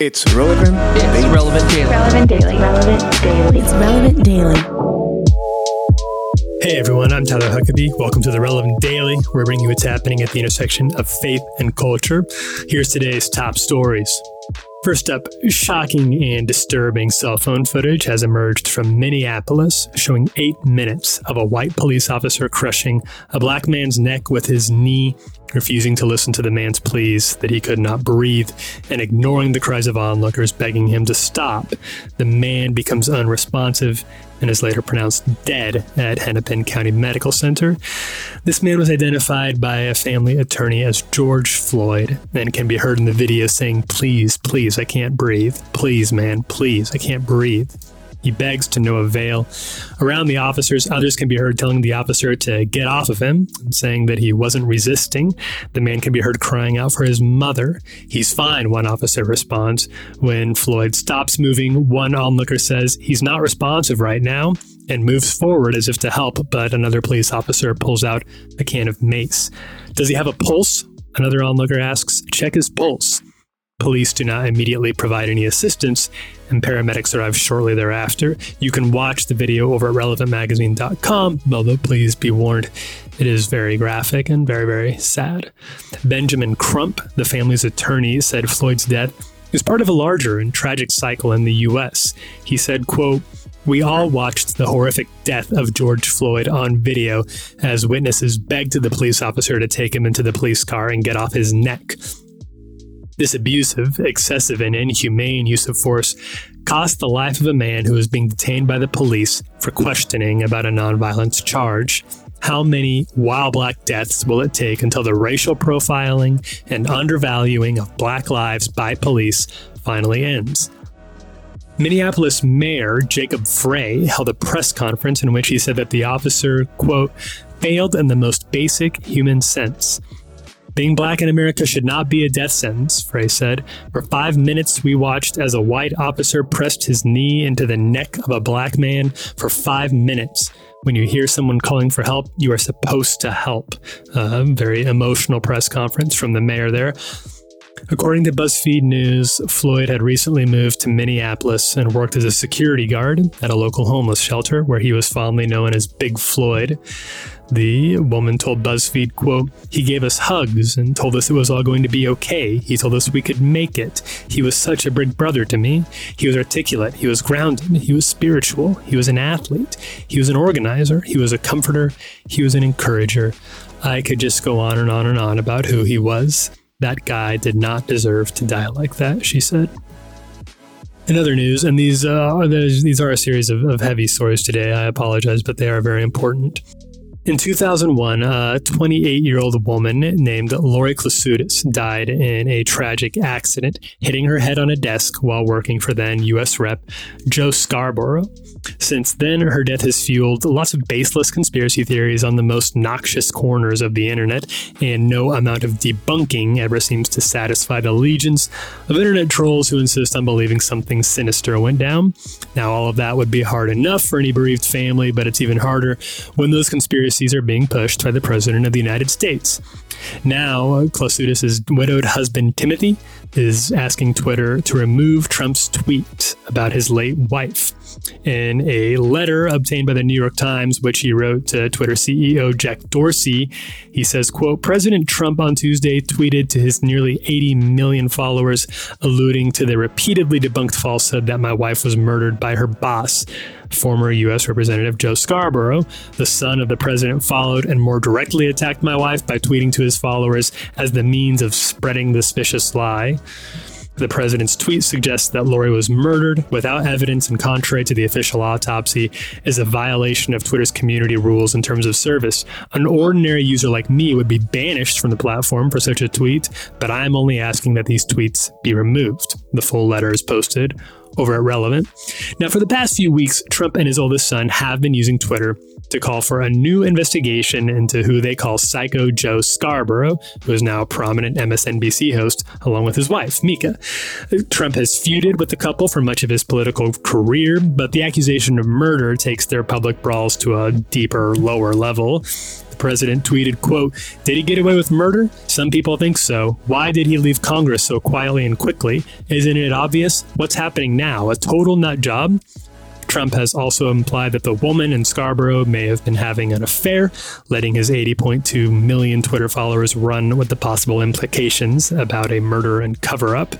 It's relevant. It's daily. relevant daily. Relevant Daily. Relevant Daily. It's Relevant Daily. Hey everyone, I'm Tyler Huckabee. Welcome to the Relevant Daily. where We're bringing you what's happening at the intersection of faith and culture. Here's today's top stories. First up, shocking and disturbing cell phone footage has emerged from Minneapolis showing eight minutes of a white police officer crushing a black man's neck with his knee, refusing to listen to the man's pleas that he could not breathe, and ignoring the cries of onlookers begging him to stop. The man becomes unresponsive and is later pronounced dead at Hennepin County Medical Center. This man was identified by a family attorney as George Floyd and can be heard in the video saying, Please, please, I can't breathe. Please, man, please, I can't breathe. He begs to no avail. Around the officers, others can be heard telling the officer to get off of him saying that he wasn't resisting. The man can be heard crying out for his mother. He's fine, one officer responds. When Floyd stops moving, one onlooker says he's not responsive right now and moves forward as if to help, but another police officer pulls out a can of mace. Does he have a pulse? Another onlooker asks. Check his pulse. Police do not immediately provide any assistance, and paramedics arrive shortly thereafter. You can watch the video over at relevantmagazine.com, although please be warned, it is very graphic and very, very sad. Benjamin Crump, the family's attorney, said Floyd's death is part of a larger and tragic cycle in the U.S. He said, quote, we all watched the horrific death of George Floyd on video as witnesses begged the police officer to take him into the police car and get off his neck. This abusive, excessive, and inhumane use of force cost the life of a man who was being detained by the police for questioning about a nonviolence charge. How many while black deaths will it take until the racial profiling and undervaluing of black lives by police finally ends? Minneapolis Mayor Jacob Frey held a press conference in which he said that the officer, quote, failed in the most basic human sense. Being black in America should not be a death sentence, Frey said. For five minutes, we watched as a white officer pressed his knee into the neck of a black man for five minutes. When you hear someone calling for help, you are supposed to help. A very emotional press conference from the mayor there. According to BuzzFeed News, Floyd had recently moved to Minneapolis and worked as a security guard at a local homeless shelter where he was fondly known as Big Floyd. The woman told BuzzFeed, quote, He gave us hugs and told us it was all going to be okay. He told us we could make it. He was such a big brother to me. He was articulate. He was grounded. He was spiritual. He was an athlete. He was an organizer. He was a comforter. He was an encourager. I could just go on and on and on about who he was. That guy did not deserve to die like that, she said. In other news, and these uh, are these are a series of, of heavy stories today. I apologize, but they are very important. In 2001, a 28 year old woman named Lori Klausutis died in a tragic accident, hitting her head on a desk while working for then U.S. Rep. Joe Scarborough. Since then, her death has fueled lots of baseless conspiracy theories on the most noxious corners of the internet, and no amount of debunking ever seems to satisfy the legions of internet trolls who insist on believing something sinister went down. Now, all of that would be hard enough for any bereaved family, but it's even harder when those conspiracies are being pushed by the President of the United States. Now, Klausutis' widowed husband Timothy is asking Twitter to remove Trump's tweet about his late wife. In a letter obtained by the New York Times, which he wrote to Twitter CEO Jack Dorsey, he says, quote, President Trump on Tuesday tweeted to his nearly 80 million followers, alluding to the repeatedly debunked falsehood that my wife was murdered by her boss. Former U.S. Representative Joe Scarborough, the son of the president, followed and more directly attacked my wife by tweeting to his followers as the means of spreading this vicious lie. The president's tweet suggests that Lori was murdered without evidence and contrary to the official autopsy is a violation of Twitter's community rules in terms of service. An ordinary user like me would be banished from the platform for such a tweet, but I am only asking that these tweets be removed. The full letter is posted over at Relevant. Now, for the past few weeks, Trump and his oldest son have been using Twitter to call for a new investigation into who they call Psycho Joe Scarborough, who is now a prominent MSNBC host, along with his wife, Mika. Trump has feuded with the couple for much of his political career, but the accusation of murder takes their public brawls to a deeper, lower level. The president tweeted, quote, Did he get away with murder? Some people think so. Why did he leave Congress so quietly and quickly? Isn't it obvious? What's happening now? A total nut job? Trump has also implied that the woman in Scarborough may have been having an affair, letting his 80.2 million Twitter followers run with the possible implications about a murder and cover up.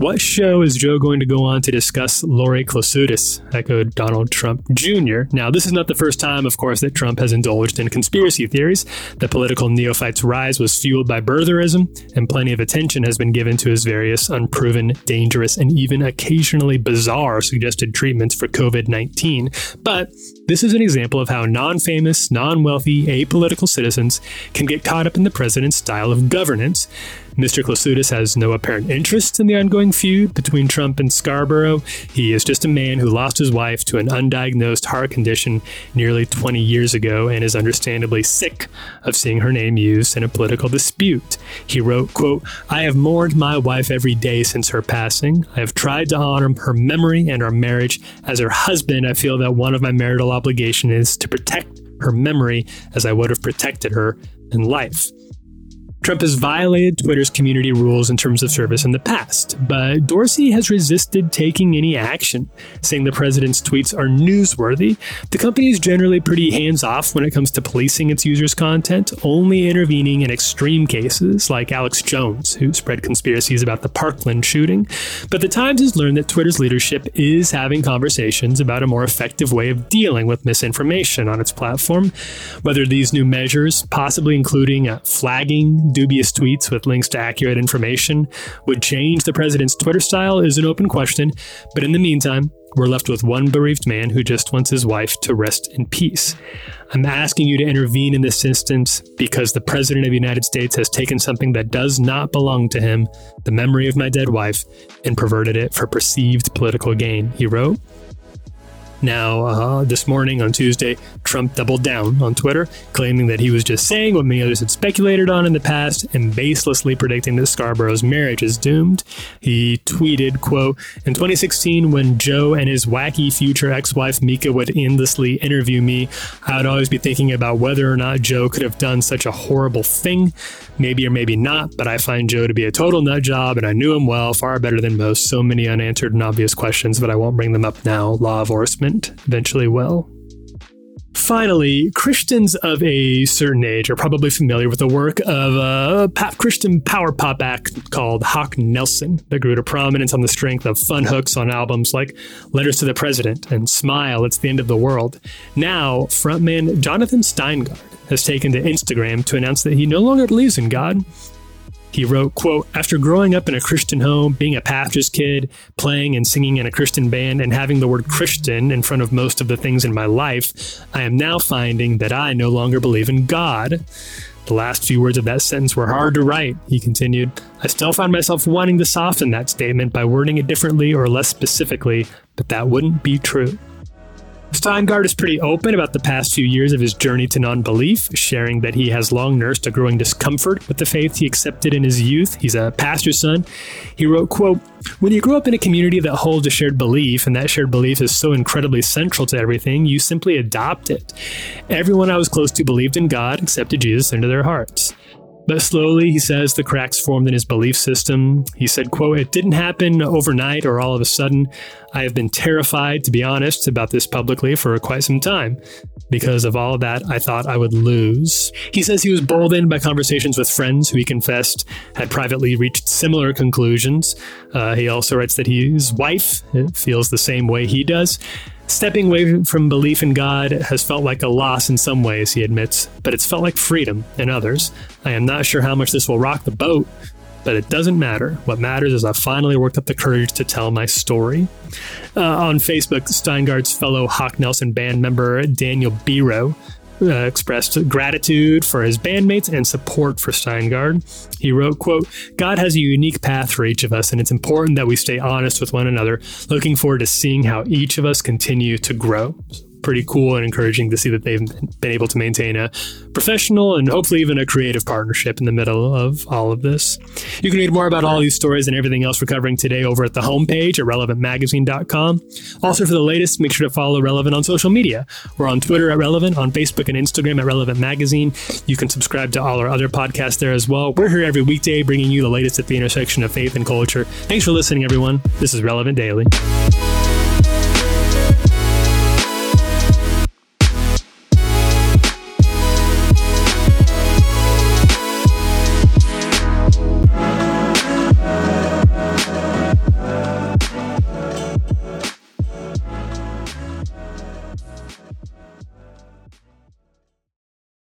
What show is Joe going to go on to discuss Lori Klausutis? echoed Donald Trump Jr. Now, this is not the first time, of course, that Trump has indulged in conspiracy theories. The political neophyte's rise was fueled by birtherism, and plenty of attention has been given to his various unproven, dangerous, and even occasionally bizarre suggested treatments for COVID 19. But this is an example of how non famous, non wealthy, apolitical citizens can get caught up in the president's style of governance Mr. Klausutis has no apparent interest in the ongoing feud between Trump and Scarborough. He is just a man who lost his wife to an undiagnosed heart condition nearly 20 years ago and is understandably sick of seeing her name used in a political dispute. He wrote, quote, I have mourned my wife every day since her passing. I have tried to honor her memory and our marriage. As her husband, I feel that one of my marital obligations is to protect her memory as I would have protected her in life. Trump has violated Twitter's community rules in terms of service in the past, but Dorsey has resisted taking any action, saying the president's tweets are newsworthy. The company is generally pretty hands off when it comes to policing its users' content, only intervening in extreme cases like Alex Jones, who spread conspiracies about the Parkland shooting. But the Times has learned that Twitter's leadership is having conversations about a more effective way of dealing with misinformation on its platform. Whether these new measures, possibly including uh, flagging, dubious tweets with links to accurate information would change the president's Twitter style is an open question, but in the meantime, we're left with one bereaved man who just wants his wife to rest in peace. I'm asking you to intervene in this instance because the President of the United States has taken something that does not belong to him, the memory of my dead wife, and perverted it for perceived political gain, he wrote. Now, uh, this morning on Tuesday, Trump doubled down on Twitter, claiming that he was just saying what many others had speculated on in the past and baselessly predicting that Scarborough's marriage is doomed. He tweeted, quote, In 2016, when Joe and his wacky future ex-wife Mika would endlessly interview me, I would always be thinking about whether or not Joe could have done such a horrible thing. Maybe or maybe not, but I find Joe to be a total nut job, and I knew him well, far better than most. So many unanswered and obvious questions, but I won't bring them up now. Law of Eventually will. Finally, Christians of a certain age are probably familiar with the work of uh, a pop Christian power pop act called Hawk Nelson that grew to prominence on the strength of fun hooks on albums like Letters to the President and Smile, It's the End of the World. Now, frontman Jonathan Steingard has taken to Instagram to announce that he no longer believes in God he wrote, quote, After growing up in a Christian home, being a pastor's kid, playing and singing in a Christian band, and having the word Christian in front of most of the things in my life, I am now finding that I no longer believe in God. The last few words of that sentence were hard to write, he continued. I still find myself wanting to soften that statement by wording it differently or less specifically, but that wouldn't be true. Steingard is pretty open about the past few years of his journey to non belief, sharing that he has long nursed a growing discomfort with the faith he accepted in his youth. He's a pastor's son. He wrote, quote, When you grow up in a community that holds a shared belief, and that shared belief is so incredibly central to everything, you simply adopt it. Everyone I was close to believed in God, accepted Jesus into their hearts. But slowly, he says, the cracks formed in his belief system. He said, quote, it didn't happen overnight or all of a sudden. I have been terrified, to be honest, about this publicly for quite some time. Because of all of that, I thought I would lose. He says he was boldened by conversations with friends who he confessed had privately reached similar conclusions. Uh, he also writes that his wife feels the same way he does. Stepping away from belief in God has felt like a loss in some ways, he admits, but it's felt like freedom in others. I am not sure how much this will rock the boat, but it doesn't matter. What matters is I finally worked up the courage to tell my story. Uh, on Facebook, Steingard's fellow Hawk Nelson band member Daniel Biro uh, expressed gratitude for his bandmates and support for Steingard. He wrote, quote, God has a unique path for each of us, and it's important that we stay honest with one another, looking forward to seeing how each of us continue to grow. Pretty cool and encouraging to see that they've been able to maintain a professional and hopefully even a creative partnership in the middle of all of this. You can read more about all these stories and everything else we're covering today over at the homepage at relevantmagazine.com. Also, for the latest, make sure to follow Relevant on social media. We're on Twitter at Relevant, on Facebook and Instagram at Relevant Magazine. You can subscribe to all our other podcasts there as well. We're here every weekday bringing you the latest at the intersection of faith and culture. Thanks for listening, everyone. This is Relevant Daily.